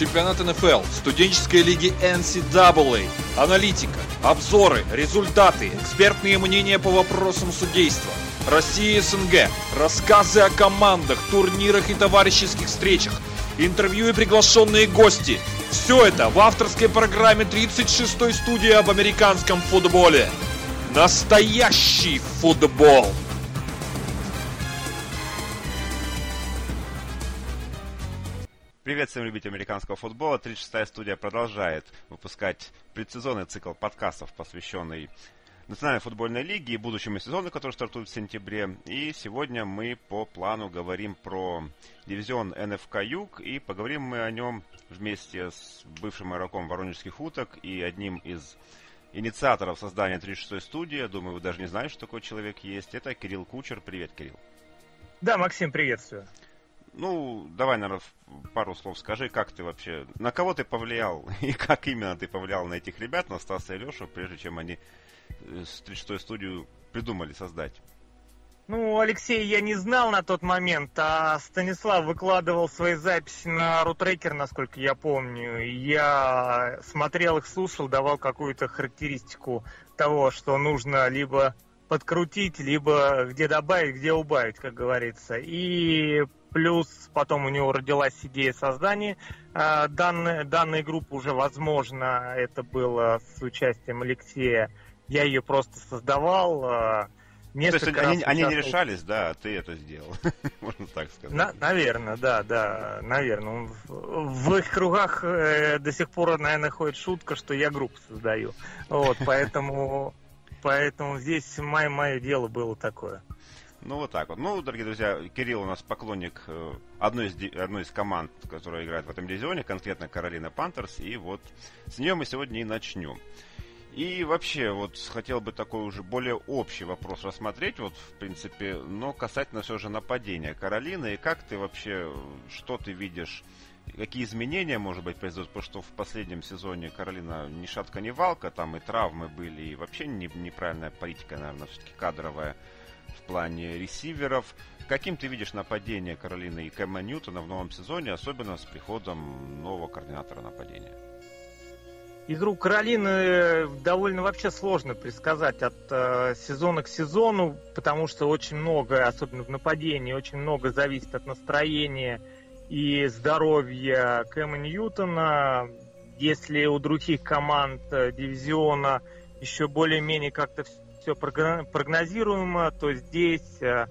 чемпионат НФЛ, студенческой лиги NCAA, аналитика, обзоры, результаты, экспертные мнения по вопросам судейства, Россия и СНГ, рассказы о командах, турнирах и товарищеских встречах, интервью и приглашенные гости. Все это в авторской программе 36-й студии об американском футболе. Настоящий футбол! Привет всем любителям американского футбола. 36-я студия продолжает выпускать предсезонный цикл подкастов, посвященный Национальной футбольной лиге и будущему сезону, который стартует в сентябре. И сегодня мы по плану говорим про дивизион НФК Юг и поговорим мы о нем вместе с бывшим игроком Воронежских уток и одним из инициаторов создания 36-й студии. Думаю, вы даже не знаете, что такой человек есть. Это Кирилл Кучер. Привет, Кирилл. Да, Максим, приветствую. Ну, давай, наверное, пару слов скажи, как ты вообще, на кого ты повлиял и как именно ты повлиял на этих ребят, на Стаса и Лешу, прежде чем они 36-ю студию придумали создать? Ну, Алексей я не знал на тот момент, а Станислав выкладывал свои записи на рутрекер, насколько я помню. Я смотрел их, слушал, давал какую-то характеристику того, что нужно либо подкрутить, либо где добавить, где убавить, как говорится. И плюс потом у него родилась идея создания э, данной, данной группы уже, возможно, это было с участием Алексея я ее просто создавал. Несколько То есть они, они не решались, да, а ты это сделал, можно так сказать. На, наверное, да, да, наверное. В, в их кругах э, до сих пор, наверное, ходит шутка, что я группу создаю. Вот, поэтому, поэтому здесь мое, мое дело было такое. Ну, вот так вот. Ну, дорогие друзья, Кирилл у нас поклонник э, одной из, одной из команд, которая играет в этом дивизионе, конкретно Каролина Пантерс, и вот с нее мы сегодня и начнем. И вообще, вот хотел бы такой уже более общий вопрос рассмотреть, вот, в принципе, но касательно все же нападения Каролины, и как ты вообще, что ты видишь, какие изменения, может быть, произойдут, потому что в последнем сезоне Каролина ни шатка, ни валка, там и травмы были, и вообще не, неправильная политика, наверное, все-таки кадровая плане ресиверов. Каким ты видишь нападение Каролины и Кэма Ньютона в новом сезоне, особенно с приходом нового координатора нападения? Игру Каролины довольно вообще сложно предсказать от э, сезона к сезону, потому что очень много, особенно в нападении, очень много зависит от настроения и здоровья Кэма Ньютона. Если у других команд э, дивизиона еще более-менее как-то все прогнозируемо, то здесь э,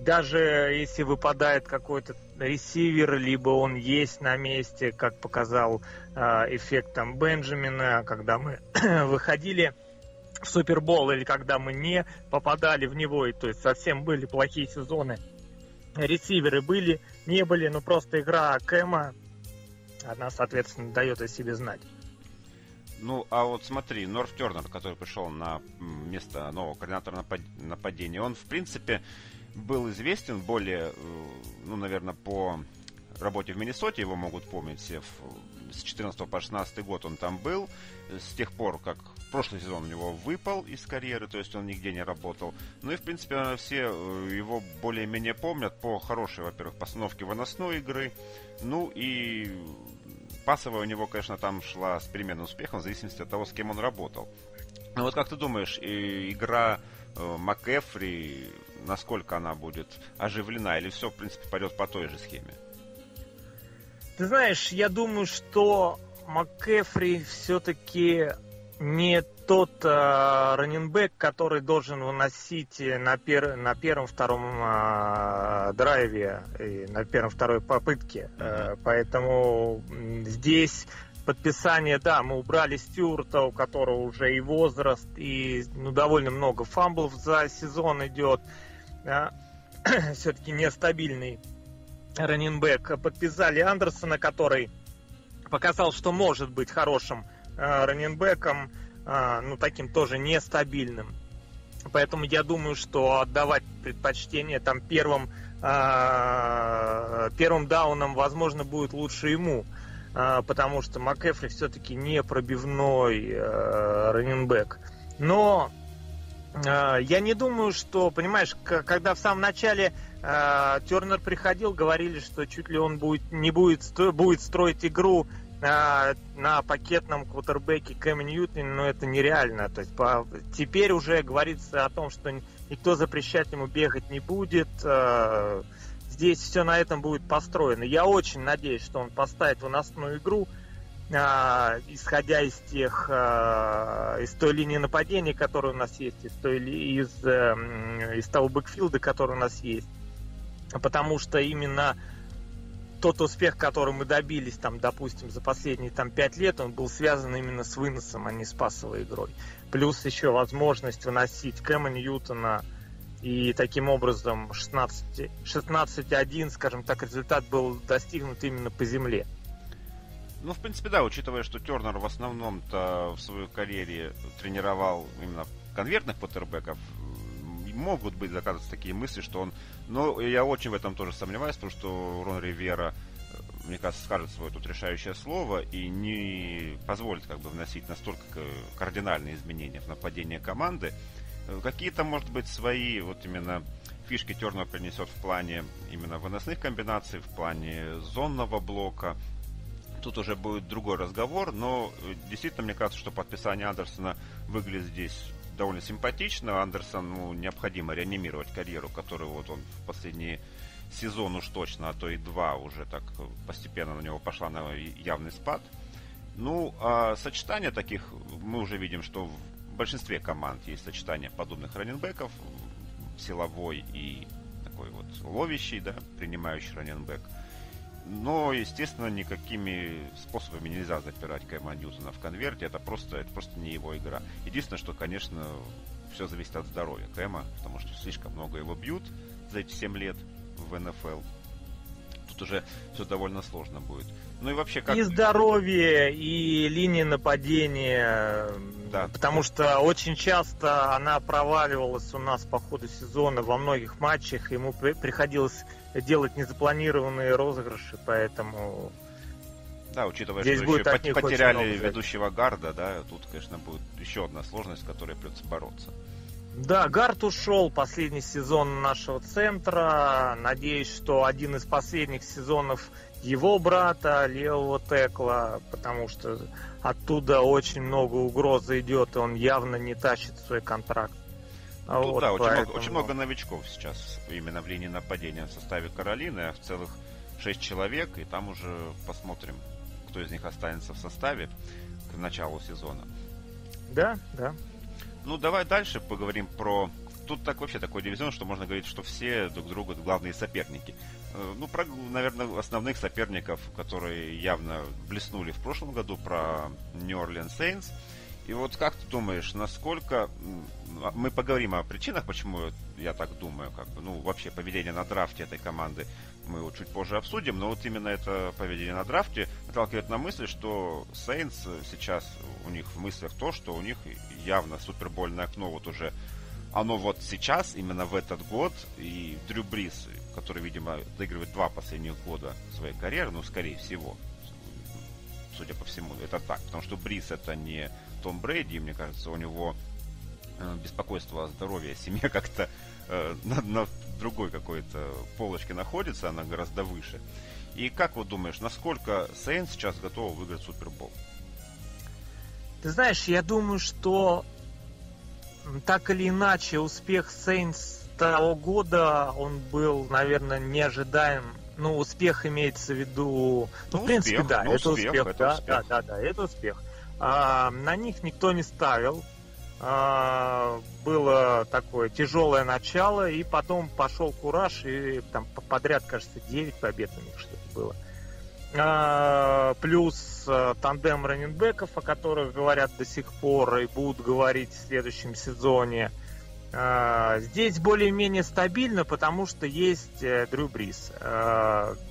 даже если выпадает какой-то ресивер, либо он есть на месте, как показал э, эффект там Бенджамина, когда мы выходили в Супербол, или когда мы не попадали в него, и то есть совсем были плохие сезоны. Ресиверы были, не были, но просто игра Кэма, она, соответственно, дает о себе знать. Ну, а вот смотри, Норф Тернер, который пришел на место нового координатора нападения, он, в принципе, был известен более, э, ну, наверное, по работе в Миннесоте, его могут помнить все, с 14 по 16 год он там был, с тех пор, как прошлый сезон у него выпал из карьеры, то есть он нигде не работал. Ну и, в принципе, все э, его более-менее помнят по хорошей, во-первых, постановке выносной игры, ну и пасовая у него, конечно, там шла с переменным успехом, в зависимости от того, с кем он работал. Ну вот как ты думаешь, игра э, МакЭфри насколько она будет оживлена, или все, в принципе, пойдет по той же схеме? Ты знаешь, я думаю, что МакКефри все-таки не тот э, раненбэк, который должен выносить на, пер, на первом-втором э, драйве, и на первом-второй попытке. Э, поэтому здесь подписание, да, мы убрали Стюарта, у которого уже и возраст, и ну, довольно много фамблов за сезон идет да, все-таки нестабильный раненбэк. Подписали Андерсона, который показал, что может быть хорошим э, э, ну, таким тоже нестабильным. Поэтому я думаю, что отдавать предпочтение там первым, э, первым дауном, возможно, будет лучше ему. Э, потому что МакЭфри все-таки не пробивной э, раненбэк. Но я не думаю, что, понимаешь, когда в самом начале э, Тернер приходил, говорили, что чуть ли он будет, не будет, будет строить игру на, на пакетном квотербеке Кэм Ньютон, но это нереально. То есть по, теперь уже говорится о том, что никто запрещать ему бегать не будет. Э, здесь все на этом будет построено. Я очень надеюсь, что он поставит выносную игру, а, исходя из тех, а, из той линии нападения, которая у нас есть, из, той, из, эм, из того бэкфилда, который у нас есть. Потому что именно тот успех, который мы добились, там, допустим, за последние там, пять лет, он был связан именно с выносом, а не с пасовой игрой. Плюс еще возможность выносить Кэма Ньютона, и таким образом 16-1, скажем так, результат был достигнут именно по земле. Ну, в принципе, да, учитывая, что Тернер в основном-то в своей карьере тренировал именно конвертных потербеков, могут быть заказываться такие мысли, что он... Но я очень в этом тоже сомневаюсь, потому что Рон Ривера, мне кажется, скажет свое тут решающее слово и не позволит как бы вносить настолько кардинальные изменения в нападение команды. Какие-то, может быть, свои вот именно фишки Тернер принесет в плане именно выносных комбинаций, в плане зонного блока – тут уже будет другой разговор, но э, действительно, мне кажется, что подписание Андерсона выглядит здесь довольно симпатично. Андерсону необходимо реанимировать карьеру, которую вот он в последний сезон уж точно, а то и два уже так постепенно на него пошла на явный спад. Ну, а сочетание таких, мы уже видим, что в большинстве команд есть сочетание подобных раненбеков, силовой и такой вот ловящий, да, принимающий раненбек – но, естественно, никакими способами нельзя запирать Кэма Ньютона в конверте. Это просто, это просто не его игра. Единственное, что, конечно, все зависит от здоровья Кэма, потому что слишком много его бьют за эти 7 лет в НФЛ. Тут уже все довольно сложно будет. Ну и вообще как... И здоровье, и линия нападения. Да. Потому что очень часто она проваливалась у нас по ходу сезона во многих матчах. Ему приходилось делать незапланированные розыгрыши, поэтому... Да, учитывая, Здесь что еще потеряли ведущего гарда, да, тут, конечно, будет еще одна сложность, с которой придется бороться. Да, Гард ушел последний сезон нашего центра. Надеюсь, что один из последних сезонов его брата, левого текла, потому что оттуда очень много угрозы идет, и он явно не тащит свой контракт. Ну, вот, да, очень, поэтому... много, очень много новичков сейчас именно в линии нападения в составе Каролины, а в целых 6 человек, и там уже посмотрим, кто из них останется в составе к началу сезона. Да, да. Ну, давай дальше поговорим про... Тут так вообще такой дивизион, что можно говорить, что все друг другу главные соперники. Э, ну, про, наверное, основных соперников, которые явно блеснули в прошлом году, про New Orleans Saints – и вот как ты думаешь, насколько а, мы поговорим о причинах, почему я так думаю, как бы, ну, вообще поведение на драфте этой команды мы его чуть позже обсудим, но вот именно это поведение на драфте наталкивает на мысль, что Сейнс сейчас у них в мыслях то, что у них явно супербольное окно вот уже оно вот сейчас, именно в этот год, и Дрю Брис, который, видимо, доигрывает два последних года своей карьеры, ну, скорее всего, судя по всему, это так, потому что Брис это не том Брейди, мне кажется, у него э, беспокойство о здоровье семье как-то э, на, на другой какой-то полочке находится, она гораздо выше. И как вот думаешь, насколько Сейн сейчас готов выиграть Супербол? Ты знаешь, я думаю, что так или иначе успех Сейнс того года, он был, наверное, неожидаем. Ну, успех имеется в виду... Ну, ну в принципе, да, ну, это успех, успех это да, успех. да, да, да, это успех. А, на них никто не ставил. А, было такое тяжелое начало, и потом пошел кураж, и там подряд, кажется, 9 побед у них что-то было. А, плюс а, тандем раненбеков, о которых говорят до сих пор и будут говорить в следующем сезоне. Здесь более-менее стабильно, потому что есть э, Дрю Брис.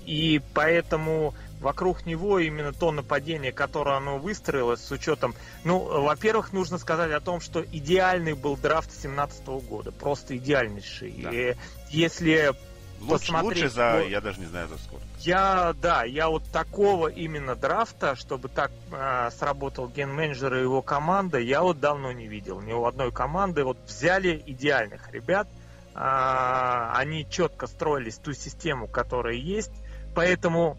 И поэтому вокруг него именно то нападение, которое оно выстроилось с учетом... Ну, во-первых, нужно сказать о том, что идеальный был драфт 2017 года. Просто идеальнейший. Да. И если Лучше, лучше за, вот, я даже не знаю за сколько. Я, да, я вот такого именно драфта, чтобы так э, сработал ген-менеджер и его команда, я вот давно не видел. Ни у одной команды вот взяли идеальных ребят, э, они четко строились ту систему, которая есть, поэтому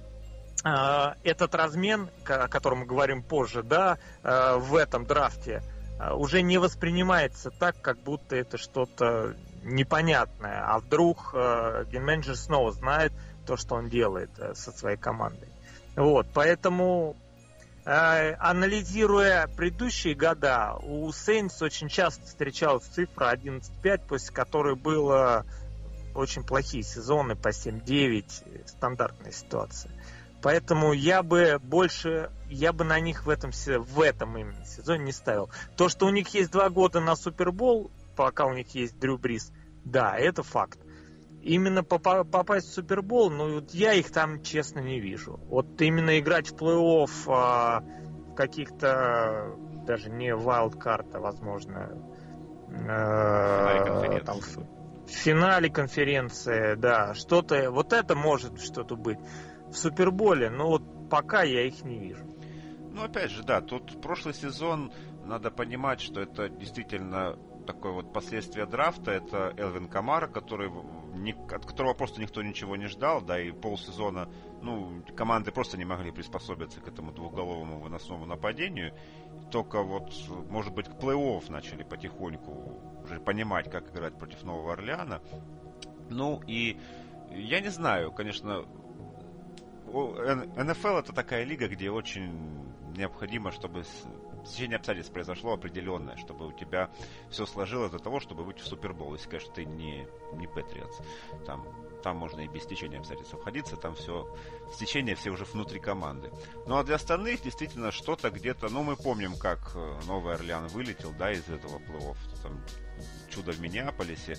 этот размен, о котором мы говорим позже, да, э, в этом драфте, э, уже не воспринимается так, как будто это что-то непонятное, а вдруг э, гейм-менеджер снова знает то, что он делает со своей командой. Вот, поэтому анализируя предыдущие года, у Saints очень часто встречалась цифра 11.5, после которой было очень плохие сезоны по 7-9, стандартная ситуация. Поэтому я бы больше, я бы на них в этом, в этом именно сезоне не ставил. То, что у них есть два года на Супербол, пока у них есть Дрю Брис, да, это факт. Именно попасть в Супербол, ну вот я их там, честно, не вижу. Вот именно играть в плей-офф а, в каких-то, даже не вайлдкарта, возможно, э, там, в финале конференции, да, что-то, вот это может что-то быть. В Суперболе, но вот пока я их не вижу. Ну, опять же, да, тут прошлый сезон, надо понимать, что это действительно такое вот последствие драфта, это Элвин Камара, который, от которого просто никто ничего не ждал, да, и полсезона, ну, команды просто не могли приспособиться к этому двухголовому выносному нападению. Только вот, может быть, к плей-офф начали потихоньку уже понимать, как играть против Нового Орлеана. Ну, и я не знаю, конечно, НФЛ это такая лига, где очень необходимо, чтобы течение обстоятельств произошло определенное, чтобы у тебя все сложилось для того, чтобы выйти в Супербол. Если, конечно, ты не, не Патриотс. Там, там можно и без течения обстоятельств обходиться, там все, стечение все уже внутри команды. Ну а для остальных действительно что-то где-то, ну мы помним, как э, Новый Орлеан вылетел, да, из этого плей-офф. Там чудо в Миннеаполисе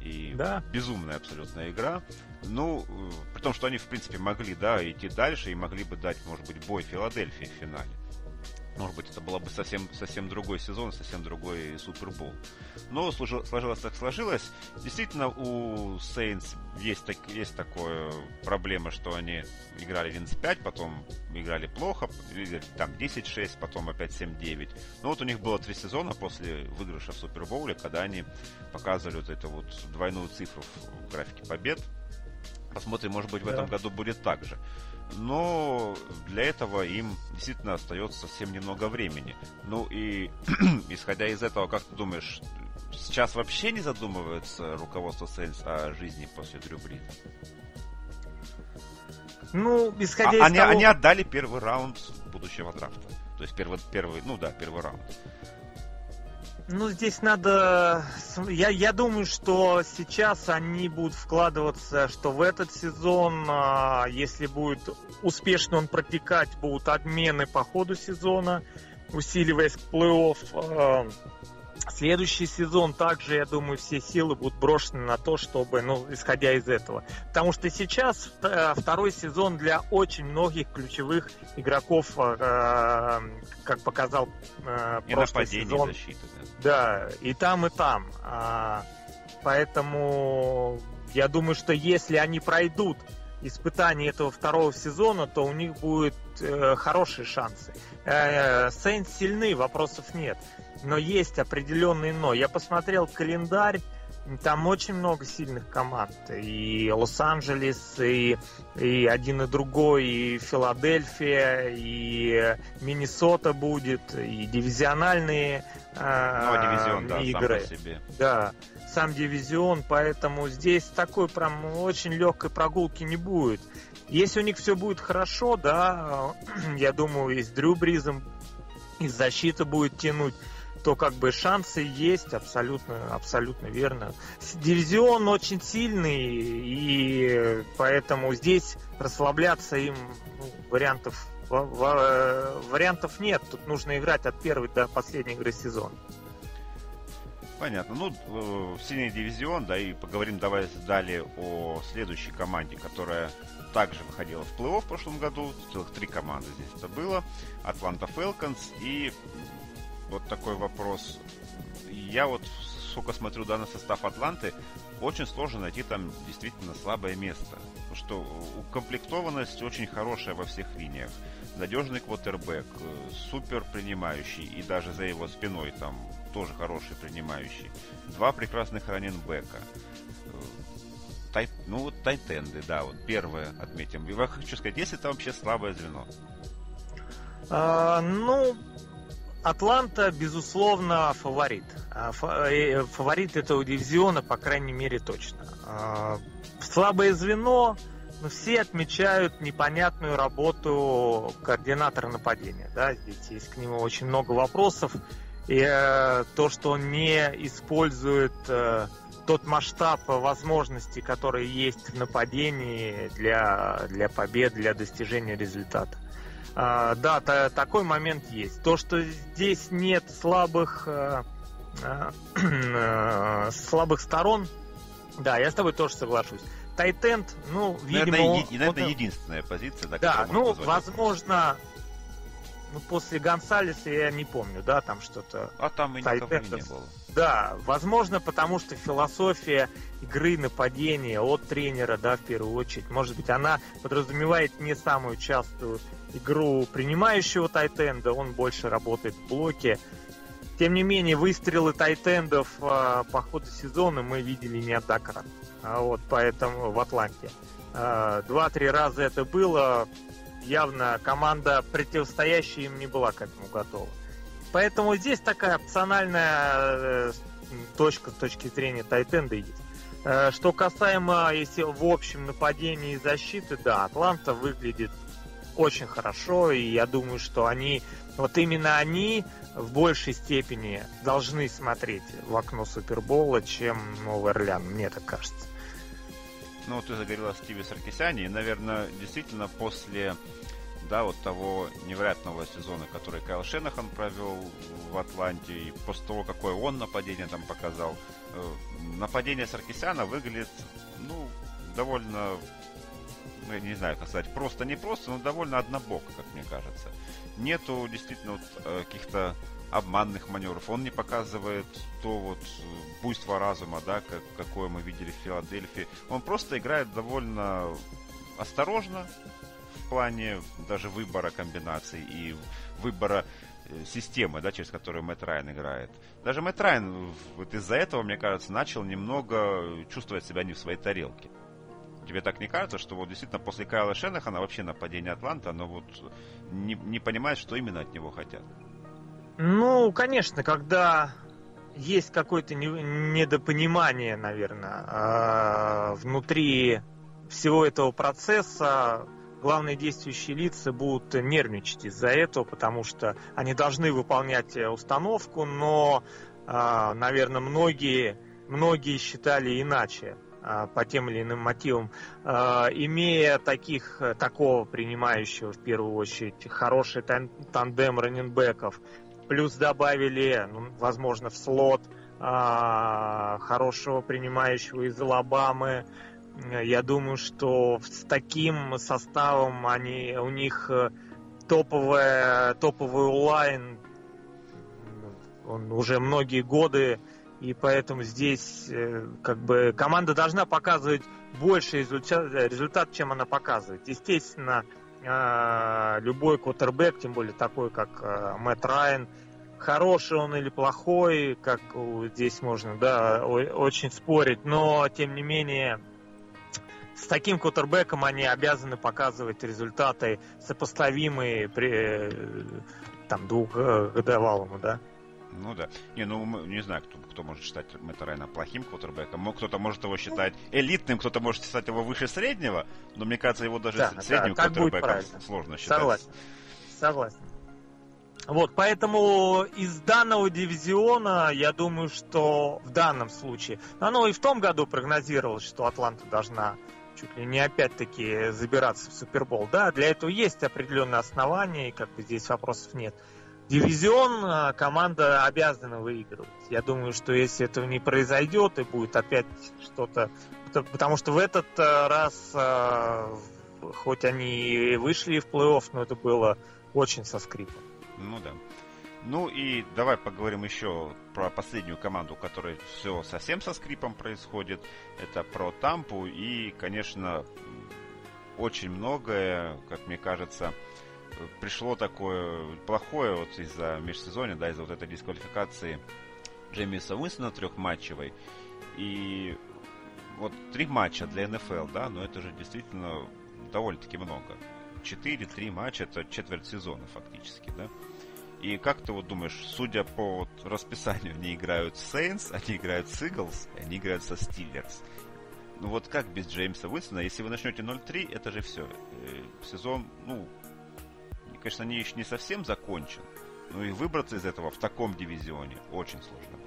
и да. безумная абсолютная игра. Ну, э, при том, что они, в принципе, могли, да, идти дальше и могли бы дать, может быть, бой Филадельфии в финале. Может быть, это было бы совсем, совсем другой сезон, совсем другой Супербол. Но сложилось так сложилось. Действительно, у Saints есть, так, есть такая проблема, что они играли 11-5, потом играли плохо, там 10-6, потом опять 7-9. Но вот у них было три сезона после выигрыша в Супербоуле, когда они показывали вот эту вот двойную цифру в графике побед. Посмотрим, может быть, в да. этом году будет так же но для этого им действительно остается совсем немного времени. Ну и исходя из этого, как ты думаешь, сейчас вообще не задумывается руководство Сейнс о жизни после Дрю Брита? Ну, исходя а, из они, того... Они отдали первый раунд будущего драфта. То есть первый, первый, ну да, первый раунд. Ну, здесь надо... Я, я думаю, что сейчас они будут вкладываться, что в этот сезон, а, если будет успешно он протекать, будут обмены по ходу сезона, усиливаясь к плей-офф. Следующий сезон также, я думаю, все силы будут брошены на то, чтобы, ну, исходя из этого. Потому что сейчас э, второй сезон для очень многих ключевых игроков, э, как показал э, и прошлый сезон. Защиты, да. да, и там, и там. А, поэтому я думаю, что если они пройдут испытание этого второго сезона, то у них будут э, хорошие шансы. Э, Сейнс сильны, вопросов нет но есть определенные но. Я посмотрел календарь, там очень много сильных команд. И Лос-Анджелес, и, и один и другой, и Филадельфия, и Миннесота будет, и дивизиональные э, ну, дивизион, да, игры. Сам по себе. Да, сам дивизион, поэтому здесь такой прям очень легкой прогулки не будет. Если у них все будет хорошо, да, я думаю, и с Дрю Бризом, и защита будет тянуть то как бы шансы есть, абсолютно, абсолютно верно. Дивизион очень сильный, и поэтому здесь расслабляться им ну, вариантов вариантов нет. Тут нужно играть от первой до последней игры сезона. Понятно. Ну, э, сильный дивизион, да, и поговорим давай далее о следующей команде, которая также выходила в плей-офф в прошлом году. Целых три команды здесь это было. Атланта Falcons и вот такой вопрос. Я вот сколько смотрю данный состав Атланты, очень сложно найти там действительно слабое место. Потому что укомплектованность очень хорошая во всех линиях. Надежный квотербек, э, супер принимающий, и даже за его спиной там тоже хороший принимающий. Два прекрасных раненбека. Э, тай, ну вот тайтенды, да, вот первое отметим. Я хочу сказать, если это вообще слабое звено? А, ну, Атланта, безусловно, фаворит. А, э, фаворит этого дивизиона, по крайней мере, точно. А, слабое звено, но все отмечают непонятную работу координатора нападения. Да? Здесь есть к нему очень много вопросов. И э, то, что он не использует э, тот масштаб возможностей, которые есть в нападении для, для побед, для достижения результата. А, да, та, такой момент есть. То, что здесь нет слабых, а, а, слабых сторон, да, я с тобой тоже соглашусь. Тайтенд, ну, видимо... Наверное, он, наверное он, единственная позиция, да, да ну, возможно, ну, после Гонсалеса я не помню, да, там что-то... А там и никого не было. Да, возможно, потому что философия игры, нападения от тренера, да, в первую очередь, может быть, она подразумевает не самую частую игру принимающего тайтенда, он больше работает в блоке. Тем не менее, выстрелы тайтендов э, по ходу сезона мы видели неоднократно. А вот поэтому в Атланте. А, два-три раза это было, явно команда, противостоящая им, не была к этому готова. Поэтому здесь такая опциональная э, точка с точки зрения Тайтенда есть. Э, что касаемо, если в общем нападении и защиты, да, Атланта выглядит очень хорошо, и я думаю, что они, вот именно они в большей степени должны смотреть в окно Супербола, чем Новый Орлеан, мне так кажется. Ну, ты заговорил о Стиве Саркисяне, и, наверное, действительно после да, вот того невероятного сезона, который Кайл Шенахан провел в Атланте, и после того, какое он нападение там показал, э, нападение Саркисяна выглядит, ну, довольно, ну, я не знаю, как сказать, просто не просто, но довольно однобоко, как мне кажется. Нету действительно вот э, каких-то обманных маневров. Он не показывает то вот буйство разума, да, как, какое мы видели в Филадельфии. Он просто играет довольно осторожно, плане даже выбора комбинаций и выбора э, системы, да, через которую Мэтт Райан играет. Даже Мэтт Райан вот из-за этого, мне кажется, начал немного чувствовать себя не в своей тарелке. Тебе так не кажется, что вот действительно после Кайла Шенахана вообще нападение Атланта, но вот не, не понимает, что именно от него хотят? Ну, конечно, когда есть какое-то недопонимание, наверное, а, внутри всего этого процесса, главные действующие лица будут нервничать из-за этого, потому что они должны выполнять э, установку, но, а, наверное, многие, многие считали иначе а, по тем или иным мотивам, а, имея таких, такого принимающего в первую очередь хороший тандем раненбеков, плюс добавили, ну, возможно, в слот хорошего принимающего из Алабамы, я думаю, что с таким составом они, у них э, топовая, топовый онлайн он уже многие годы, и поэтому здесь э, как бы команда должна показывать больше результат, чем она показывает. Естественно, э, любой квотербек, тем более такой, как Мэтт Райан, хороший он или плохой, как здесь можно, да, очень спорить, но тем не менее с таким кутербеком они обязаны показывать результаты сопоставимые при там двухгодовалому, да? Ну да. Не, ну не знаю, кто, кто может считать Мэтта Райана плохим квотербеком. Кто-то может его считать элитным, кто-то может считать его выше среднего, но мне кажется, его даже да, средним да, квотербеком сложно считать. Согласен. Согласен. Вот, поэтому из данного дивизиона, я думаю, что в данном случае, оно и в том году прогнозировалось, что Атланта должна чуть ли не опять-таки забираться в Супербол. Да, для этого есть определенные основания, и как бы здесь вопросов нет. Дивизион а, команда обязана выигрывать. Я думаю, что если этого не произойдет и будет опять что-то... Потому что в этот а, раз, а, хоть они и вышли в плей-офф, но это было очень со скрипом. Ну да. Ну и давай поговорим еще про последнюю команду, у которой все совсем со скрипом происходит. Это про Тампу и, конечно, очень многое, как мне кажется, пришло такое плохое вот из-за межсезонья, да, из-за вот этой дисквалификации Джеймиса Уинстона трехматчевой. И вот три матча для НФЛ, да, но это же действительно довольно-таки много. Четыре-три матча, это четверть сезона фактически, да. И как ты вот думаешь, судя по вот расписанию, они играют с Saints, они играют с Eagles, они играют со Steelers. Ну вот как без Джеймса Уинстона, если вы начнете 0-3, это же все. Э, сезон, ну, конечно, не еще не совсем закончен, но и выбраться из этого в таком дивизионе очень сложно.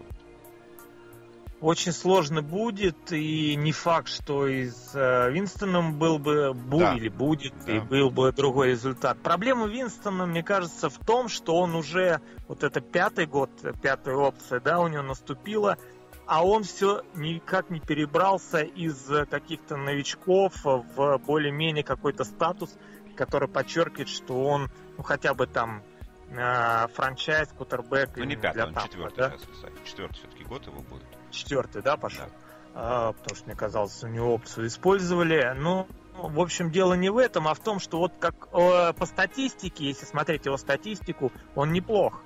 Очень сложно будет, и не факт, что и с э, Винстоном был бы, был да. или будет, да. и был бы другой результат. Проблема Винстона, мне кажется, в том, что он уже, вот это пятый год, пятая опция, да, у него наступила, а он все никак не перебрался из каких-то новичков в более-менее какой-то статус, который подчеркивает, что он, ну, хотя бы там э, франчайз, кутербэк. Ну, не пятый, он четвертый, да? Четвертый все-таки год его будет четвертый, да, пошел? Да. А, потому что мне казалось, у него опцию использовали. Ну, в общем, дело не в этом, а в том, что вот как э, по статистике, если смотреть его статистику, он неплох.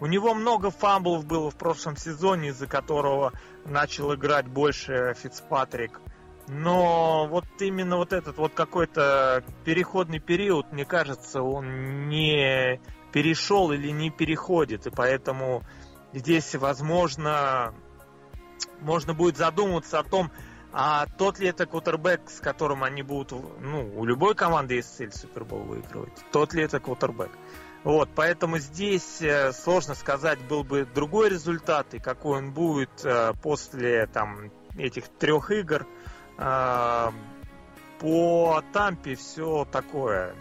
У него много фамблов было в прошлом сезоне, из-за которого начал играть больше Фицпатрик. Но вот именно вот этот вот какой-то переходный период, мне кажется, он не перешел или не переходит. И поэтому здесь, возможно, можно будет задуматься о том, а тот ли это квотербек, с которым они будут, ну, у любой команды есть цель Супербол выигрывать, тот ли это квотербек. Вот, поэтому здесь э, сложно сказать, был бы другой результат и какой он будет э, после там этих трех игр. Э, по Тампе все такое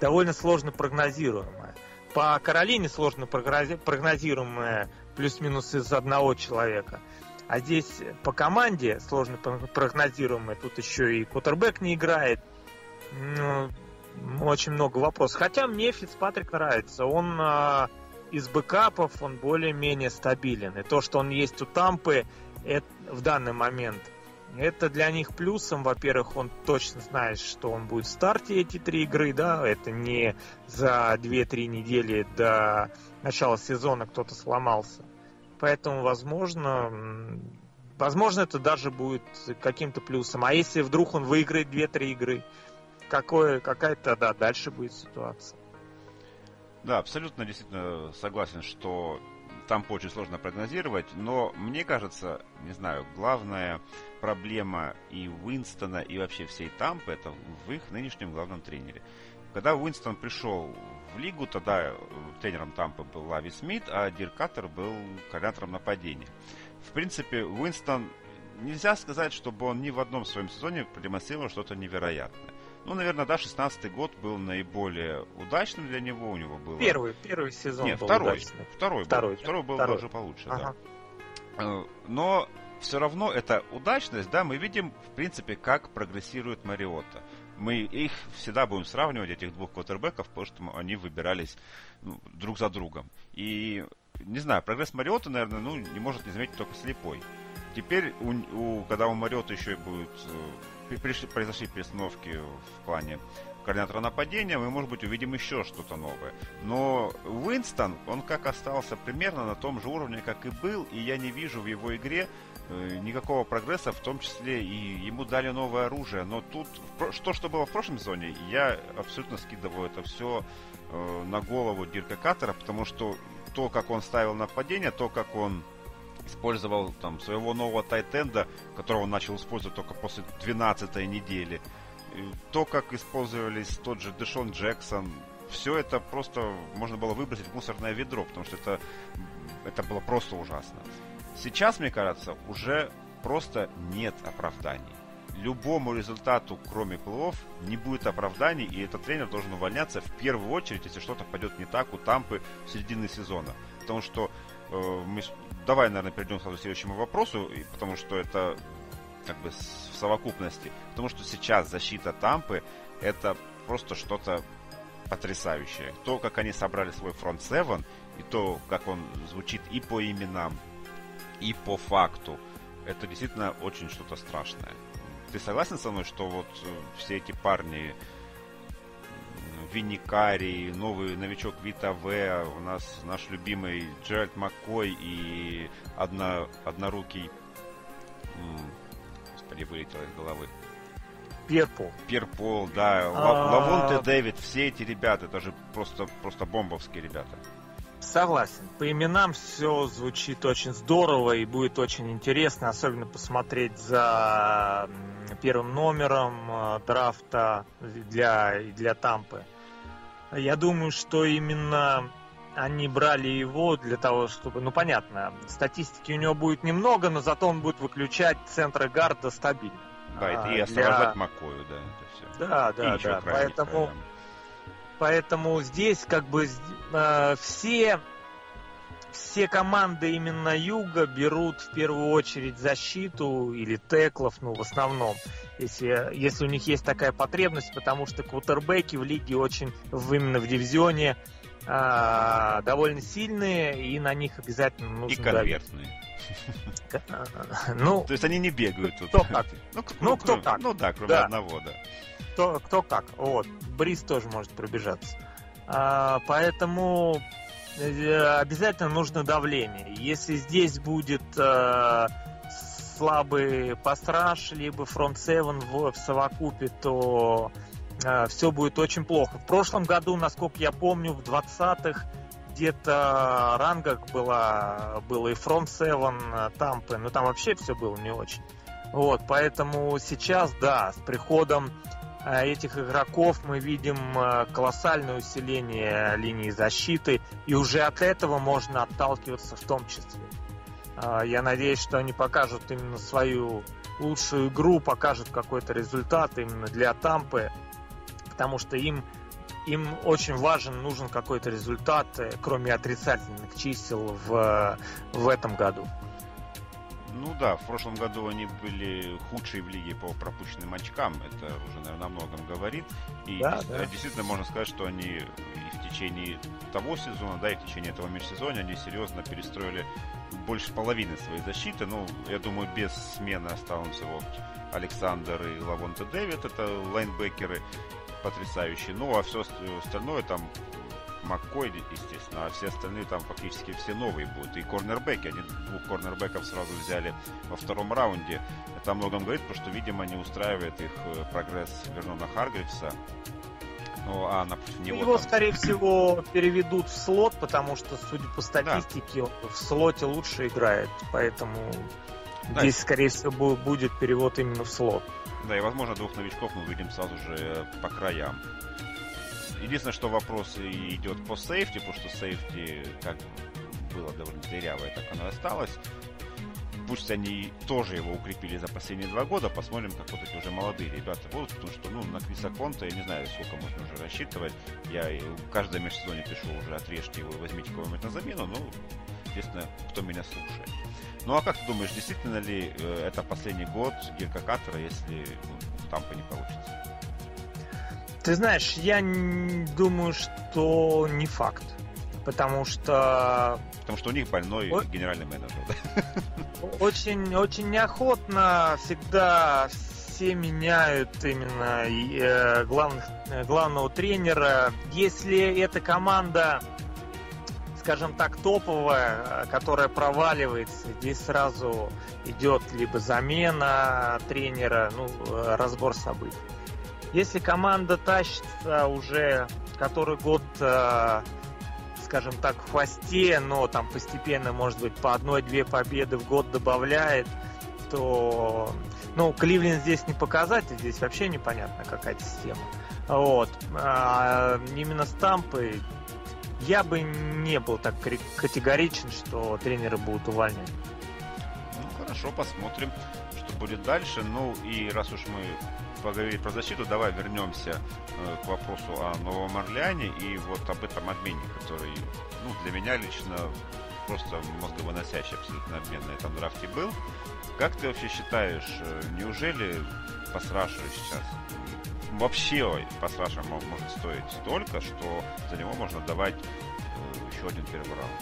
довольно сложно прогнозируемое. По Каролине сложно прогнозируемое плюс-минус из одного человека. А здесь по команде сложно прогнозируемое. Тут еще и кутербэк не играет. Ну, очень много вопросов. Хотя мне Фицпатрик нравится. Он э, из бэкапов, он более-менее стабилен. И то, что он есть у Тампы это, в данный момент, это для них плюсом. Во-первых, он точно знает, что он будет в старте эти три игры, да, это не за 2-3 недели до начала сезона кто-то сломался. Поэтому, возможно, возможно, это даже будет каким-то плюсом. А если вдруг он выиграет 2-3 игры, какое, какая-то, да, дальше будет ситуация. Да, абсолютно действительно согласен, что там очень сложно прогнозировать, но мне кажется, не знаю, главная проблема и Уинстона, и вообще всей Тампы, это в их нынешнем главном тренере. Когда Уинстон пришел в лигу, тогда э, тренером Тампы был Лови Смит, а Дирк Каттер был координатором нападения. В принципе, Уинстон, нельзя сказать, чтобы он ни в одном своем сезоне продемонстрировал что-то невероятное. Ну, наверное, да, 16 год был наиболее удачным для него. У него был Первый, первый сезон Нет, был второй, удачный. Второй, второй, был, второй был второй. даже получше, ага. да. Э, но все равно эта удачность, да, мы видим, в принципе, как прогрессирует Мариота мы их всегда будем сравнивать, этих двух квотербеков, потому что они выбирались ну, друг за другом. И, не знаю, прогресс Мариота, наверное, ну, не может не заметить только слепой. Теперь, у, у, когда у Мариота еще будет э, произошли перестановки в плане координатора нападения, мы, может быть, увидим еще что-то новое. Но Уинстон, он как остался примерно на том же уровне, как и был, и я не вижу в его игре Э, никакого прогресса, в том числе и ему дали новое оружие. Но тут, что, что было в прошлом сезоне, я абсолютно скидываю это все э, на голову Дирка Каттера, потому что то, как он ставил нападение, то, как он использовал там своего нового тайтенда, которого он начал использовать только после 12 недели, то, как использовались тот же Дэшон Джексон, все это просто можно было выбросить в мусорное ведро, потому что это, это было просто ужасно. Сейчас, мне кажется, уже просто нет оправданий. Любому результату, кроме плей не будет оправданий, и этот тренер должен увольняться в первую очередь, если что-то пойдет не так у Тампы в середине сезона. Потому что э, мы... Давай, наверное, перейдем сразу к следующему вопросу, потому что это как бы в совокупности. Потому что сейчас защита Тампы это просто что-то потрясающее. То, как они собрали свой фронт 7, и то, как он звучит и по именам, и по факту, это действительно очень что-то страшное. Ты согласен со мной, что вот э, все эти парни, Винникари, новый новичок Вита В, у нас наш любимый Джеральд Маккой и одно, однорукий, господи, вылетел из головы. Перпол. Перпол, да. А... Лавонте Дэвид, все эти ребята, это же просто, просто бомбовские ребята. Согласен. По именам все звучит очень здорово и будет очень интересно, особенно посмотреть за первым номером э, драфта для, для Тампы. Я думаю, что именно они брали его для того, чтобы, ну понятно, статистики у него будет немного, но зато он будет выключать центры гарда стабильно. Да, и освобождать для... Макою, да, это все. Да, да, да. Поэтому, поэтому здесь как бы э, все все команды именно Юга берут в первую очередь защиту или теклов, ну, в основном, если, если у них есть такая потребность, потому что квотербеки в лиге очень, в, именно в дивизионе, а, довольно сильные, и на них обязательно нужно... И конвертные. Ну, То есть они не бегают тут. Кто как. Ну, ну кто как. Ну да, кроме одного, да. Кто, кто как. Вот. Бриз тоже может пробежаться. А, поэтому Э, обязательно нужно давление. Если здесь будет э, слабый пастраж, либо фронт 7 в, в совокупе, то э, все будет очень плохо. В прошлом году, насколько я помню, в 20-х где-то рангах было, было и фронт 7 э, Тампы, но там вообще все было не очень. Вот, поэтому сейчас, да, с приходом Э, этих игроков мы видим э, колоссальное усиление линии защиты, и уже от этого можно отталкиваться в том числе. Э, я надеюсь, что они покажут именно свою лучшую игру, покажут какой-то результат именно для Тампы, потому что им, им очень важен, нужен какой-то результат, кроме отрицательных чисел в, в этом году. Ну да, в прошлом году они были худшие в лиге по пропущенным очкам. Это уже, наверное, о многом говорит. И да, да. действительно можно сказать, что они и в течение того сезона, да, и в течение этого межсезонья они серьезно перестроили больше половины своей защиты. Ну, я думаю, без смены останутся вот Александр и Лавонте Дэвид, это лайнбекеры потрясающие. Ну, а все остальное там Маккой, естественно, а все остальные там фактически все новые будут. И корнербеки, они двух корнербеков сразу взяли во втором раунде. Это о многом говорит, потому что, видимо, не устраивает их э, прогресс Вернона Харгривса. Ну, а напротив него... Его, там... скорее всего, переведут в слот, потому что, судя по статистике, да. он в слоте лучше играет. Поэтому да. здесь, скорее всего, будет перевод именно в слот. Да, и, возможно, двух новичков мы увидим сразу же э, по краям. Единственное, что вопрос идет по сейфти, потому что сейфти как было довольно дырявое, так оно и осталось. Пусть они тоже его укрепили за последние два года, посмотрим, как вот эти уже молодые ребята будут, потому что, ну, на Криса Конта, я не знаю, сколько можно уже рассчитывать. Я в каждом межсезоне пишу уже, отрежьте его возьмите кого-нибудь на замену, ну, естественно, кто меня слушает. Ну, а как ты думаешь, действительно ли э, это последний год Гирка Катера, если ну, Тампа не получится? Ты знаешь, я думаю, что не факт. Потому что... Потому что у них больной О... генеральный менеджер. Очень, очень неохотно всегда все меняют именно э, главных, э, главного тренера. Если эта команда, скажем так, топовая, которая проваливается, здесь сразу идет либо замена тренера, ну, э, разбор событий. Если команда тащится уже который год, э, скажем так, в хвосте, но там постепенно, может быть, по одной-две победы в год добавляет, то, ну, Кливленд здесь не показатель, здесь вообще непонятно какая система. Вот. А именно стампы я бы не был так категоричен, что тренеры будут увольнять. Ну, хорошо, посмотрим, что будет дальше. Ну, и раз уж мы поговорили про защиту, давай вернемся э, к вопросу о Новом Орлеане и вот об этом обмене, который, ну, для меня лично просто мозговыносящий абсолютно обмен на этом драфте был. Как ты вообще считаешь, э, неужели Пасраша сейчас вообще пассажа может стоить столько, что за него можно давать э, еще один первый раунд.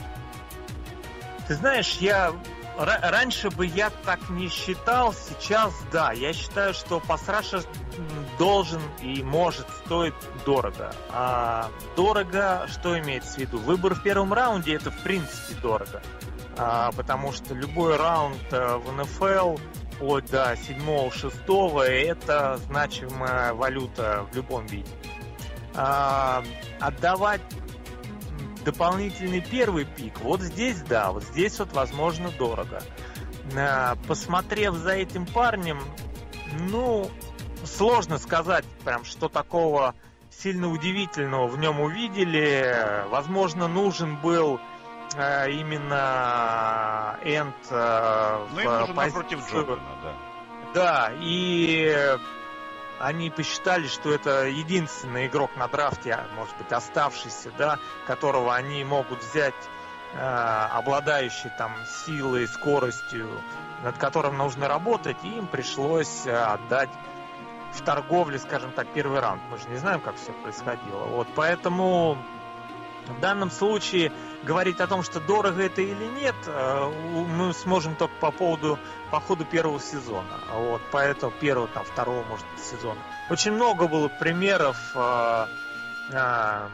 Ты знаешь, я раньше бы я так не считал, сейчас да. Я считаю, что пасраша должен и может стоить дорого. А дорого, что имеется в виду? Выбор в первом раунде это в принципе дорого. А, потому что любой раунд э, в НФЛ вплоть до 7-6 это значимая валюта в любом виде. А, отдавать дополнительный первый пик, вот здесь да, вот здесь вот возможно дорого. А, посмотрев за этим парнем, ну, сложно сказать прям, что такого сильно удивительного в нем увидели. Возможно, нужен был э, именно Энд э, ну, в нужен позицию... напротив Джордана, да. Да, и они посчитали, что это единственный игрок на драфте, а, может быть, оставшийся, да, которого они могут взять, э, обладающий там силой, скоростью, над которым нужно работать, и им пришлось э, отдать в торговле, скажем так, первый раунд. Мы же не знаем, как все происходило. Вот, поэтому в данном случае говорить о том, что дорого это или нет, э, мы сможем только по поводу по ходу первого сезона. Вот, поэтому первого, там, второго, может сезона. Очень много было примеров э, э,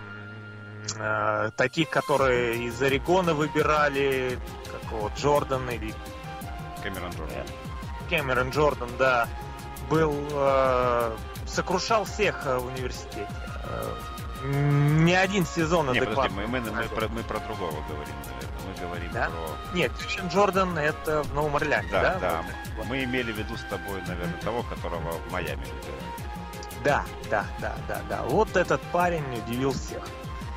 э, таких, которые из Орегона выбирали, как вот Джордан или Кэмерон Джордан. Кэмерон Джордан, да, был э, сокрушал всех в университете. Не один сезон Не, подожди, мы, мы, мы, про, мы про другого говорим, наверное. Мы говорим да? про... Нет, Кришен Джордан это в Новом Орлеане, да? Да, да. Вот. Мы имели в виду с тобой, наверное, того, которого в Майами выбирали. Да, да, да, да, да. Вот этот парень удивил всех.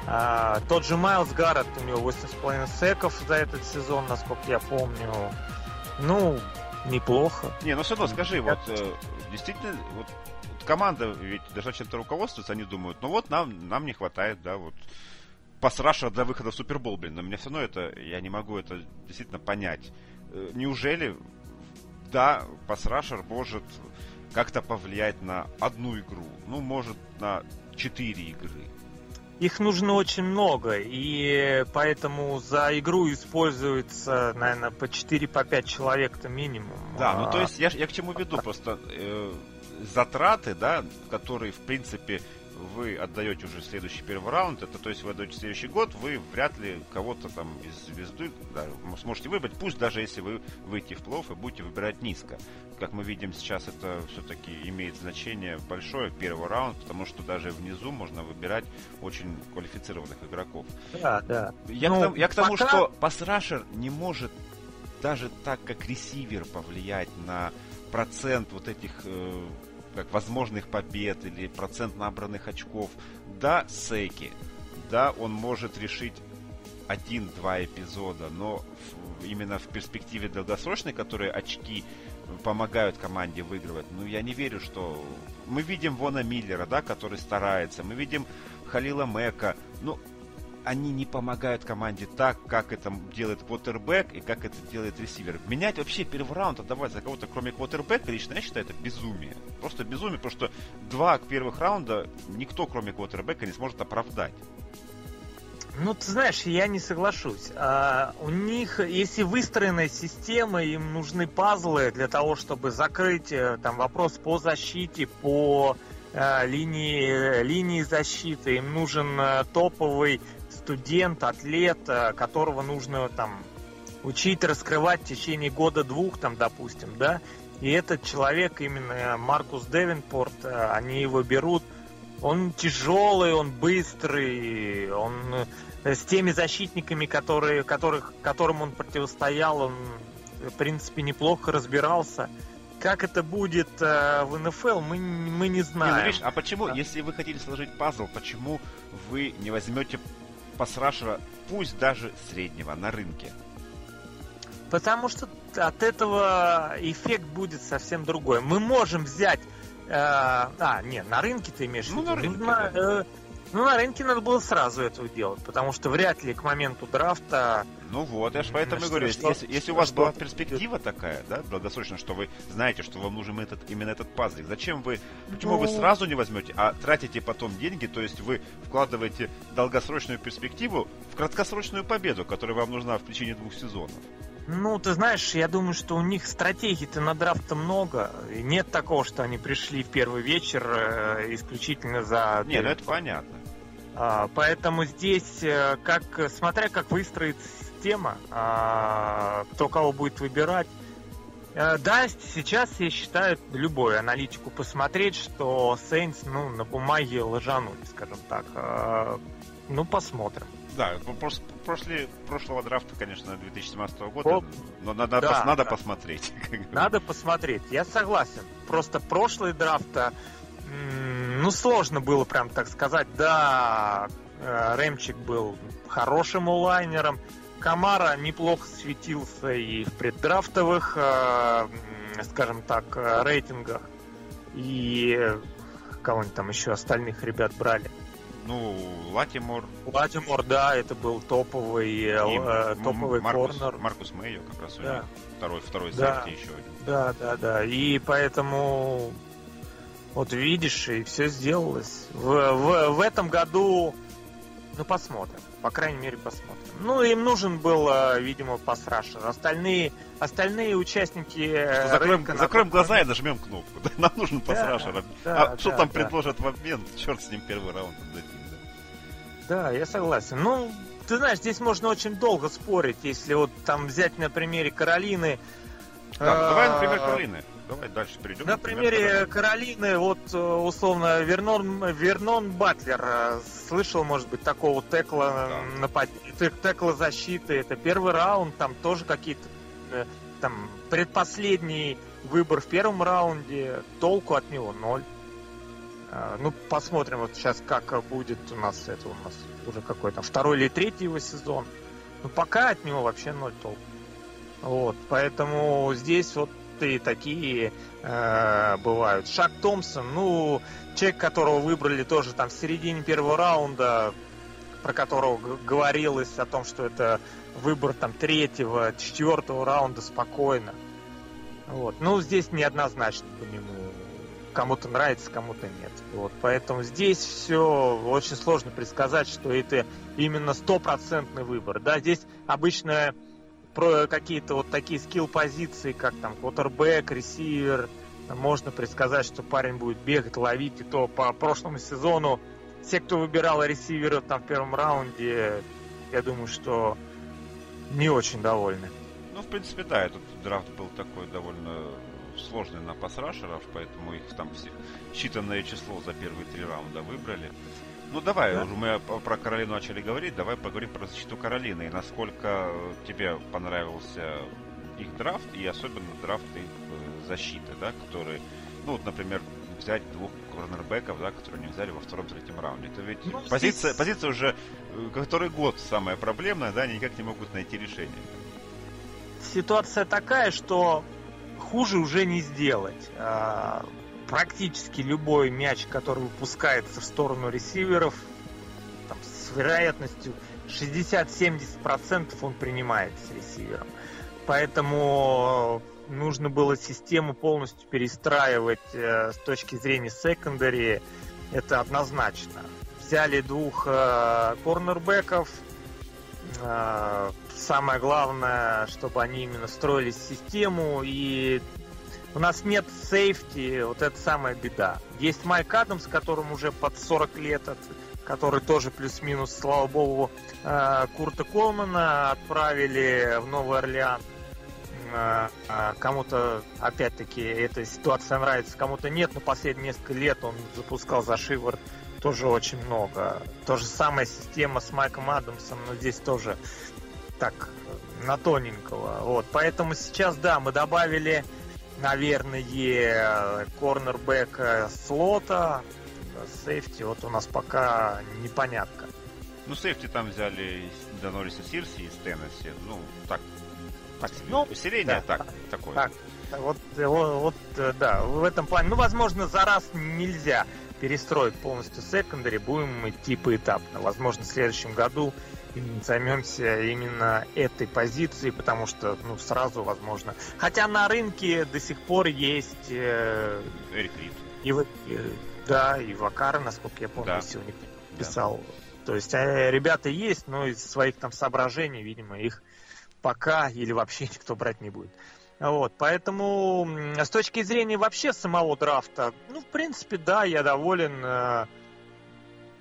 А, тот же Майлз Гаррет, у него 8,5 секов за этот сезон, насколько я помню. Ну, неплохо. Не, ну все равно скажи, вот э, действительно, вот команда ведь даже чем-то руководствуется, они думают, ну вот нам, нам не хватает, да, вот пасраша для выхода в Супербол, блин, но мне все равно это, я не могу это действительно понять. Э, неужели, да, пасрашер может как-то повлиять на одну игру, ну, может, на четыре игры. Их нужно очень много, и поэтому за игру используется, наверное, по 4-5 по человек-то минимум. Да, ну то есть я, я к чему веду, просто э, затраты, да, которые, в принципе, вы отдаете уже следующий первый раунд, это то есть вы отдаете следующий год, вы вряд ли кого-то там из звезды да, сможете выбрать, пусть даже если вы выйдете в плов и будете выбирать низко. Как мы видим сейчас, это все-таки имеет значение большое, первый раунд, потому что даже внизу можно выбирать очень квалифицированных игроков. Да, да. Я, ну, к, тому, я к тому, пока... что пасрашер не может даже так, как ресивер, повлиять на процент вот этих э, как возможных побед или процент набранных очков. Да, Сейки, да, он может решить один-два эпизода, но в, именно в перспективе долгосрочной, которые очки помогают команде выигрывать, ну, я не верю, что... Мы видим Вона Миллера, да, который старается, мы видим Халила Мека, ну, они не помогают команде так, как это делает квотербек и как это делает ресивер. Менять вообще первый раунд отдавать за кого-то, кроме квотербека, лично я считаю, это безумие. Просто безумие, потому что два первых раунда никто, кроме квотербека, не сможет оправдать. Ну, ты знаешь, я не соглашусь. А, у них, если выстроенная система, им нужны пазлы для того, чтобы закрыть э, там вопрос по защите, по э, линии, линии защиты. Им нужен э, топовый студент, атлет, э, которого нужно там учить раскрывать в течение года-двух, там, допустим, да, и этот человек, именно Маркус Девинпорт, э, они его берут, он тяжелый, он быстрый, он э, с теми защитниками, которые, которых, которым он противостоял, он, в принципе, неплохо разбирался. Как это будет э, в НФЛ, мы, мы не знаем. Не, ну, видишь, а почему, да. если вы хотели сложить пазл, почему вы не возьмете пасрашера, пусть даже среднего, на рынке. Потому что от этого эффект будет совсем другой. Мы можем взять... Э, а, нет, на рынке ты имеешь в ну, виду? На рынке, да. э, Ну, на рынке надо было сразу этого делать, потому что вряд ли к моменту драфта... Ну вот, я же поэтому и говорю, что, если, если у вас была перспектива такая, да, долгосрочно, что вы знаете, что вам нужен этот, именно этот пазлик, зачем вы, почему ну... вы сразу не возьмете, а тратите потом деньги, то есть вы вкладываете долгосрочную перспективу в краткосрочную победу, которая вам нужна в течение двух сезонов? Ну, ты знаешь, я думаю, что у них стратегий-то на драфт много. И нет такого, что они пришли в первый вечер э, исключительно за... Нет, ну это понятно. А, поэтому здесь, э, как, смотря как выстроится система, а, кто кого будет выбирать, э, да, сейчас я считаю любую аналитику посмотреть, что Сейнс, ну, на бумаге лжанули, скажем так. А, ну, посмотрим. Да, после прошлого драфта, конечно, 2017 года, О, но надо, да, пос, надо да. посмотреть. Надо посмотреть, я согласен. Просто прошлый драфт, ну, сложно было прям так сказать, да, э, Рэмчик был хорошим улайнером, Камара неплохо светился и в преддрафтовых, э, скажем так, э, рейтингах, и кого-нибудь там еще остальных ребят брали. Ну, Латимор. Латимор, да, это был топовый, и, э, топовый Маркус, корнер. Маркус Мэйо как раз да. второй, второй да. еще один. Да, да, да. И поэтому вот видишь, и все сделалось. В, в, в этом году, ну посмотрим. По крайней мере, посмотрим. Ну, им нужен был, э, видимо, пасрашер. Остальные, остальные участники э, закроем. Закроем глаза и нажмем кнопку. Нам нужен пасрашер. Да, да, а что да, там да. предложат в обмен? Черт с ним первый раунд отдадим. Да. да, я согласен. Ну, ты знаешь, здесь можно очень долго спорить, если вот там взять на примере Каролины. Да, давай на пример Каролины. Давай дальше перейдем. На примере Каролины, вот э, условно Вернон, Вернон Батлер. Э, слышал, может быть, такого текла, да. напад... текла защиты. Это первый раунд, там тоже какие-то э, там предпоследний выбор в первом раунде, толку от него ноль. Ну, посмотрим вот сейчас, как будет у нас это у нас уже какой-то второй или третий его сезон. Ну, пока от него вообще ноль толку. Вот, поэтому здесь вот и такие э, бывают. Шак Томпсон, ну, человек, которого выбрали тоже там в середине первого раунда, про которого говорилось о том, что это выбор там третьего, четвертого раунда спокойно. Вот. Ну, здесь неоднозначно по нему. Кому-то нравится, кому-то нет. Вот. Поэтому здесь все очень сложно предсказать, что это именно стопроцентный выбор. Да, здесь обычно про какие-то вот такие скилл-позиции, как там квотербек, ресивер, можно предсказать, что парень будет бегать, ловить, и то по прошлому сезону все, кто выбирал ресивера там в первом раунде, я думаю, что не очень довольны. Ну, в принципе, да, этот драфт был такой довольно сложный на пасрашеров, поэтому их там все считанное число за первые три раунда выбрали. Ну давай, да? уже мы про Каролину начали говорить, давай поговорим про защиту Каролины. И насколько тебе понравился их драфт, и особенно драфт их э, защиты, да, которые, ну вот, например, взять двух корнербеков, да, которые они взяли во втором-третьем раунде. Это ведь ну, позиция, здесь... позиция уже э, который год самая проблемная, да, они никак не могут найти решение. Ситуация такая, что хуже уже не сделать. Практически любой мяч, который выпускается в сторону ресиверов, там, с вероятностью 60-70% он принимает с ресивером. Поэтому нужно было систему полностью перестраивать э, с точки зрения секондари. Это однозначно. Взяли двух э, корнербеков. Э, самое главное, чтобы они именно строили систему и у нас нет сейфти, вот это самая беда. Есть Майк Адамс, которому уже под 40 лет, который тоже плюс-минус, слава богу, э, Курта Колмана отправили в Новый Орлеан. Э, э, кому-то, опять-таки, эта ситуация нравится, кому-то нет, но последние несколько лет он запускал за шиворот тоже очень много. То же самая система с Майком Адамсом, но здесь тоже так на тоненького. Вот. Поэтому сейчас, да, мы добавили наверное, корнербэк э, слота, сейфти, вот у нас пока непонятка. Ну, сейфти там взяли Донориса Сирси из Теннесси, ну, так, так себе, ну, усиление, да, так, такое. Так, вот, вот, вот, э, да, в этом плане, ну, возможно, за раз нельзя перестроить полностью секондари, будем идти поэтапно. Возможно, в следующем году займемся именно этой позицией, потому что, ну, сразу возможно. Хотя на рынке до сих пор есть... Э, Эрик Рид. И, э, да, и Вакара, насколько я помню, да. сегодня писал. Да. То есть э, ребята есть, но из своих там соображений, видимо, их пока или вообще никто брать не будет. Вот, поэтому с точки зрения вообще самого драфта, ну, в принципе, да, я доволен. Э,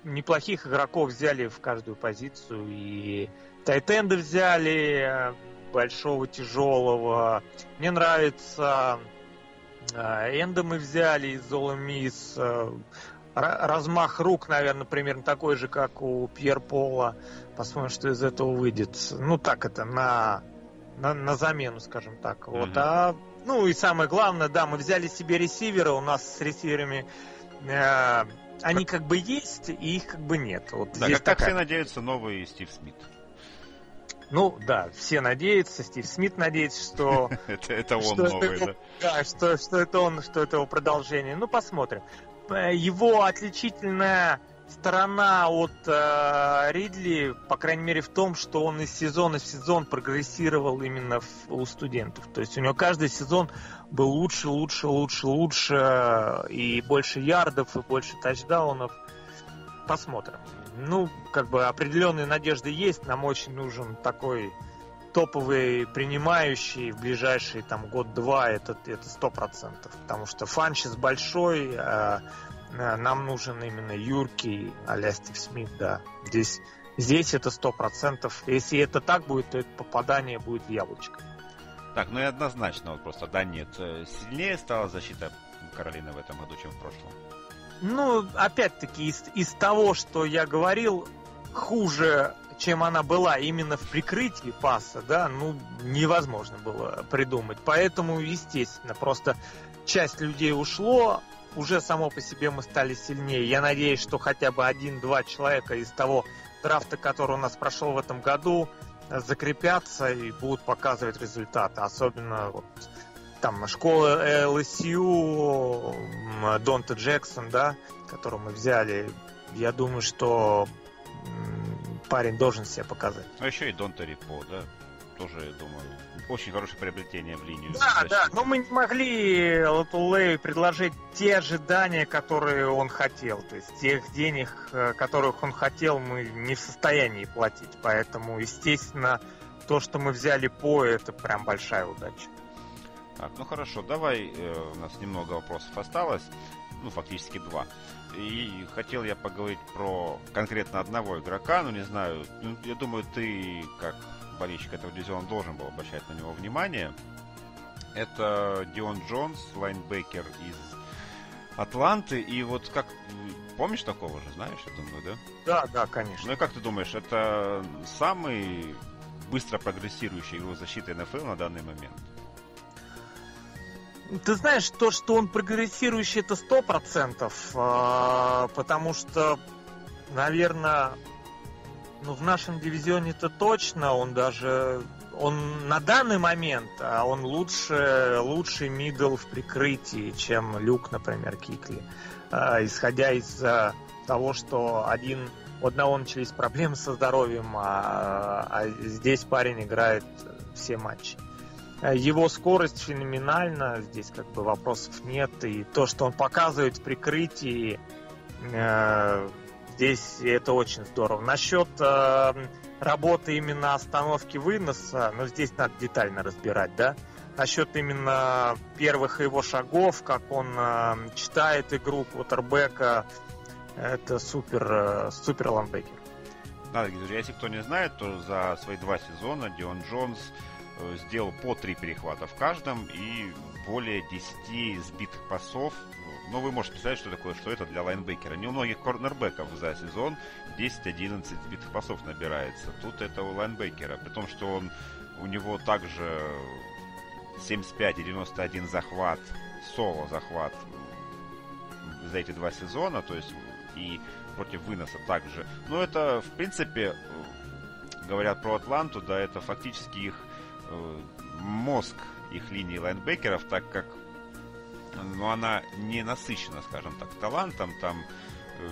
неплохих игроков взяли в каждую позицию. И Тайтенда взяли э, большого, тяжелого. Мне нравится э, Энда мы взяли из Золомис. Размах рук, наверное, примерно такой же, как у Пьер Пола. Посмотрим, что из этого выйдет. Ну, так это, на, на, на замену, скажем так. Mm-hmm. Вот, а, ну, и самое главное, да, мы взяли себе ресивера. У нас с ресиверами э, они как бы есть, и их как бы нет. Вот да, как, такая... как все надеются, новый Стив Смит. Ну да, все надеются, Стив Смит надеется, что... Это он новый, да? Да, что это он, что это его продолжение. Ну, посмотрим. Э, его отличительная сторона от э, Ридли, по крайней мере, в том, что он из сезона в сезон прогрессировал именно в, у студентов. То есть у него каждый сезон был лучше, лучше, лучше, лучше, и больше ярдов, и больше тачдаунов. Посмотрим. Ну, как бы определенные надежды есть. Нам очень нужен такой топовый принимающий в ближайший там год-два, это сто процентов, потому что фанчес большой, а, а нам нужен именно Юрки, а Стив Смит, да. Здесь, здесь это сто процентов. Если это так будет, то это попадание будет в яблочко. Так, ну и однозначно вот просто, да, нет. Э, сильнее стала защита Каролины в этом году, чем в прошлом. Ну, опять-таки, из, из того, что я говорил, хуже чем она была именно в прикрытии паса, да, ну, невозможно было придумать. Поэтому, естественно, просто часть людей ушло, уже само по себе мы стали сильнее. Я надеюсь, что хотя бы один-два человека из того драфта, который у нас прошел в этом году, закрепятся и будут показывать результаты. Особенно вот, там школа LSU, Донта Джексон, да, которую мы взяли. Я думаю, что парень должен себя показать. А еще и Донта Рипо, да, тоже, я думаю, очень хорошее приобретение в линию. Да, защиты. да, но мы не могли Латулею предложить те ожидания, которые он хотел. То есть тех денег, э, которых он хотел, мы не в состоянии платить. Поэтому, естественно, то, что мы взяли по, это прям большая удача. Так, ну хорошо, давай, э, у нас немного вопросов осталось, ну фактически два. И хотел я поговорить про конкретно одного игрока, ну не знаю, ну, я думаю, ты как болельщик этого дивизиона должен был обращать на него внимание. Это Дион Джонс, лайнбекер из Атланты. И вот как... Помнишь такого же, знаешь, я думаю, да? Да, да, конечно. Ну и как ты думаешь, это самый быстро прогрессирующий игрок защиты НФЛ на данный момент? Ты знаешь, то, что он прогрессирующий, это сто процентов, а, потому что, наверное, ну, в нашем дивизионе это точно, он даже, он на данный момент, а он лучше, лучший мидл в прикрытии, чем Люк, например, Кикли, а, исходя из того, что один у одного начались проблемы со здоровьем, а, а здесь парень играет все матчи. Его скорость феноменальна, здесь как бы вопросов нет. И то, что он показывает в прикрытии, э, здесь это очень здорово. Насчет э, работы именно остановки выноса, ну здесь надо детально разбирать, да. Насчет именно первых его шагов, как он э, читает игру квотербека, это супер, э, супер лайнбекер. Да, друзья, если кто не знает, то за свои два сезона Дион Джонс Э, сделал по три перехвата в каждом и более 10 сбитых пасов. Но вы можете представить, что такое, что это для лайнбекера. Не у многих корнербеков за сезон 10-11 сбитых пасов набирается. Тут это у лайнбекера. При том, что он, у него также 75 и 91 захват, соло захват за эти два сезона, то есть и против выноса также. Но это, в принципе, говорят про Атланту, да, это фактически их Э, мозг их линии лайнбекеров, так как но она не насыщена, скажем так, талантом. Там э,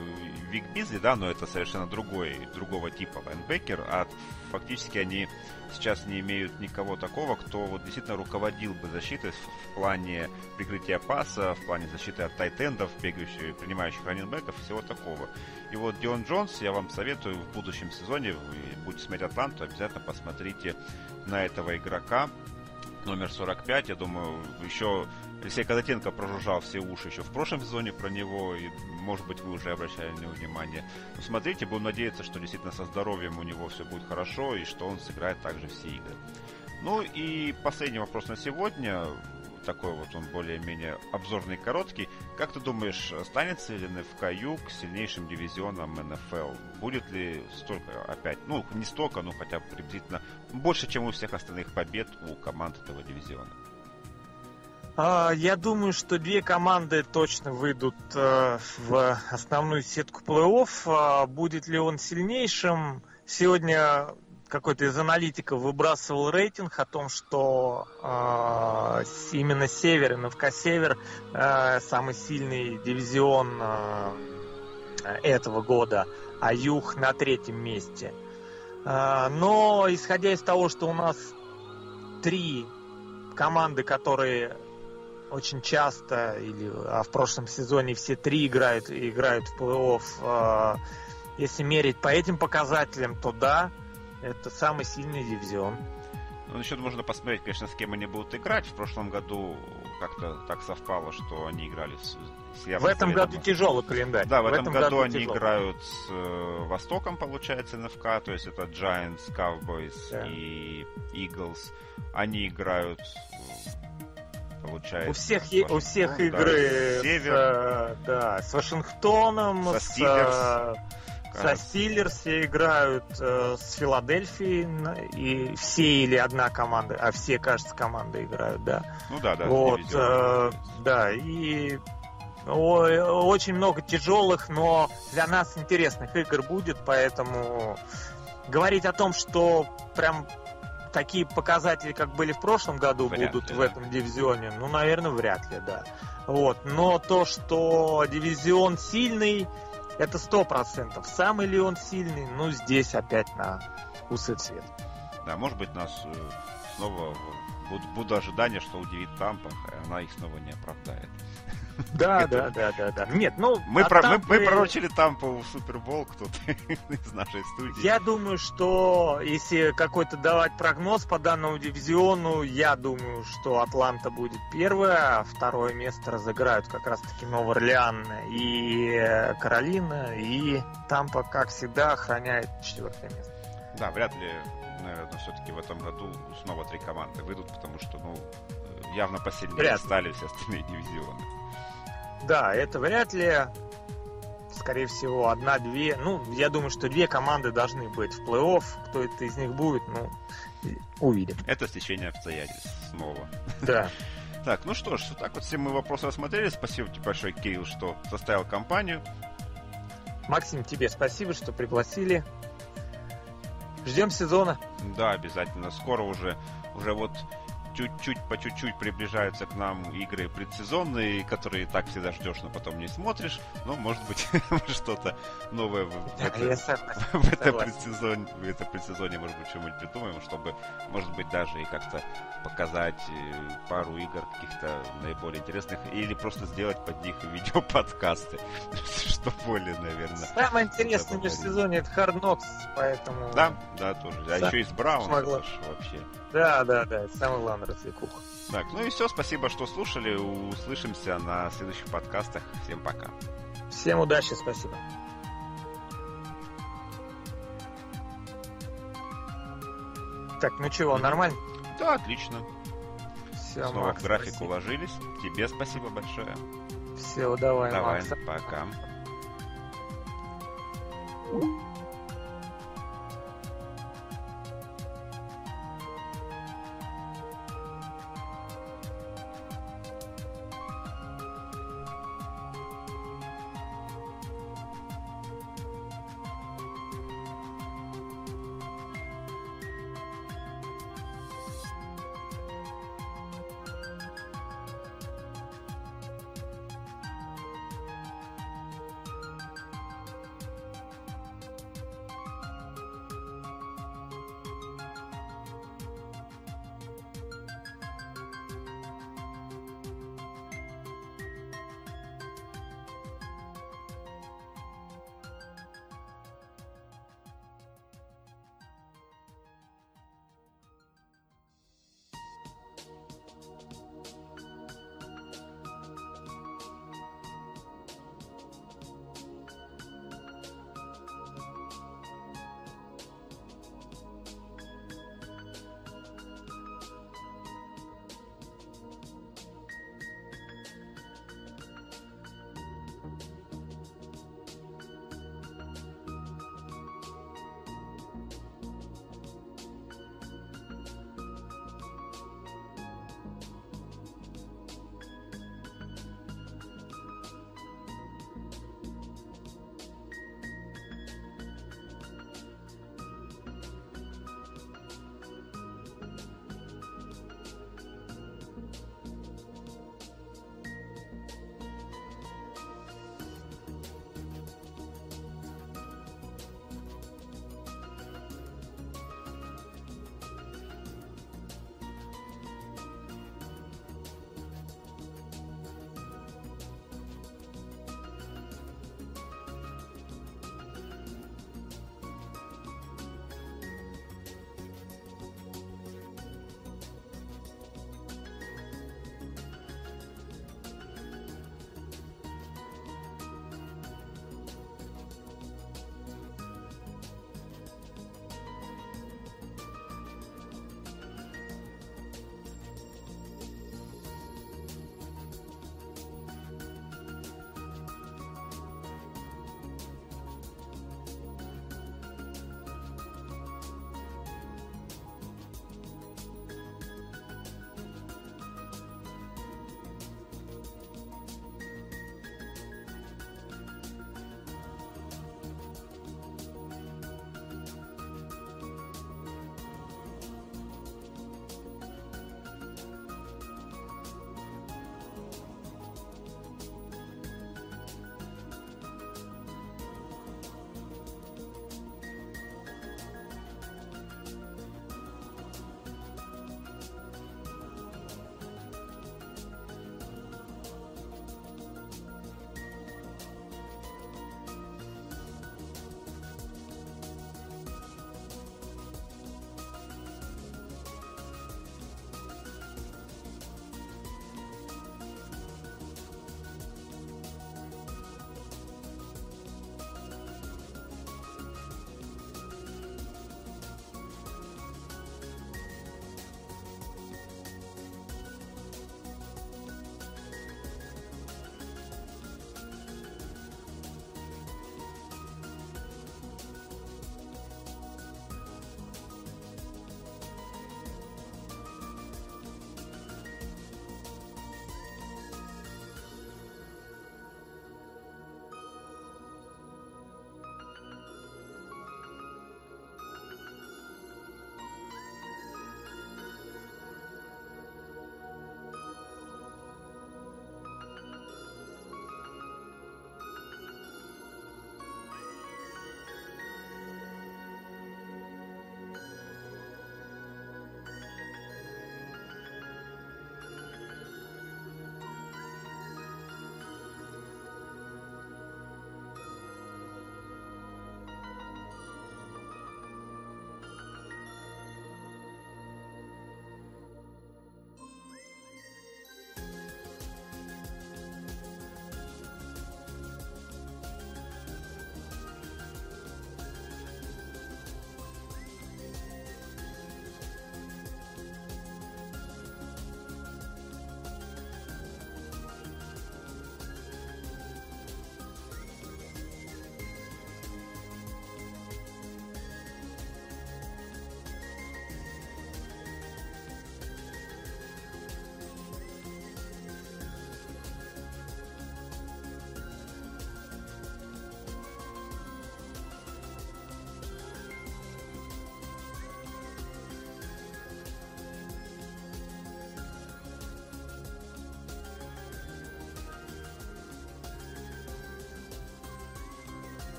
Вик Бизли, да, но это совершенно другой, другого типа лайнбекер, а фактически они сейчас не имеют никого такого, кто вот действительно руководил бы защитой в, в плане прикрытия паса, в плане защиты от тайтендов, бегающих, принимающих раненбеков, всего такого. И вот Дион Джонс, я вам советую в будущем сезоне, вы будете смотреть Атланту, обязательно посмотрите на этого игрока, номер 45. Я думаю, еще Алексей Казатенко прожужжал все уши еще в прошлом сезоне про него, и, может быть, вы уже обращали на него внимание. Но смотрите, будем надеяться, что действительно со здоровьем у него все будет хорошо, и что он сыграет также все игры. Ну и последний вопрос на сегодня такой вот он более-менее обзорный короткий. Как ты думаешь, останется ли НФК Юг сильнейшим дивизионом НФЛ? Будет ли столько опять, ну не столько, но хотя бы приблизительно больше, чем у всех остальных побед у команд этого дивизиона? А, я думаю, что две команды точно выйдут э, в основную сетку плей-офф. А, будет ли он сильнейшим? Сегодня какой-то из аналитиков выбрасывал рейтинг о том, что э, именно Север, НФК Север, э, самый сильный дивизион э, этого года, а Юг на третьем месте. Но исходя из того, что у нас три команды, которые очень часто, или а в прошлом сезоне все три играют, играют в плей-офф, э, если мерить по этим показателям, то да, это самый сильный дивизион. Ну, насчет можно посмотреть, конечно, с кем они будут играть. В прошлом году как-то так совпало, что они играли с, с В этом году тяжелый календарь. Да, в, в этом, этом году, году они тяжелый. играют с э, Востоком, получается, НФК, то есть это Giants, Cowboys да. и Eagles. Они играют получается. У всех, у всех игры да, с, с, да, с Вашингтоном, со с, э, со Стиллерс все играют э, с Филадельфией, и все или одна команда, а все, кажется, команды играют, да. Ну да, да. Вот, э, да, и о, очень много тяжелых, но для нас интересных игр будет, поэтому говорить о том, что прям такие показатели, как были в прошлом году, вряд будут ли, в да. этом дивизионе, ну, наверное, вряд ли, да. Вот. Но то, что дивизион сильный, это сто процентов. Самый ли он сильный? Ну, здесь опять на и цвет. Да, может быть, нас э, снова буду ожидания, что удивит Тампа, а она их снова не оправдает. Да, да, да, да, да. Нет, ну... Мы, про, мы, мы пророчили Тампу в Супербол, кто-то из нашей студии. Я думаю, что если какой-то давать прогноз по данному дивизиону, я думаю, что Атланта будет первая, а второе место разыграют как раз-таки Новый Орлеан и Каролина, и Тампа, как всегда, охраняет четвертое место. Да, вряд ли, наверное, все-таки в этом году снова три команды выйдут, потому что, ну, явно посильнее вряд стали все остальные дивизионы. Да, это вряд ли. Скорее всего, одна-две. Ну, я думаю, что две команды должны быть в плей-офф. Кто это из них будет, ну, увидим. Это стечение обстоятельств снова. Да. Так, ну что ж, так вот все мы вопросы рассмотрели. Спасибо тебе большое, Кирилл, что составил компанию. Максим, тебе спасибо, что пригласили. Ждем сезона. Да, обязательно. Скоро уже, уже вот чуть-чуть по чуть-чуть приближаются к нам игры предсезонные, которые так всегда ждешь, но потом не смотришь. Но может быть что-то новое в, в, это, в, это предсезон, в это предсезоне, может быть, что-нибудь придумаем, чтобы, может быть, даже и как-то показать э, пару игр каких-то наиболее интересных, или просто сделать под них видео-подкасты, что более, наверное. Самое интересное в межсезонье это Hard Knocks, поэтому... Да, да, тоже. А еще и с Браун вообще. Да, да, да, это самое главное развлекуха. Так, ну и все, спасибо, что слушали. Услышимся на следующих подкастах. Всем пока. Всем удачи, спасибо. Так, ну чего, нормально? Да, отлично. Все, Снова Макс, в график спасибо. уложились. Тебе спасибо большое. Все, давай, Давай, Макс. пока.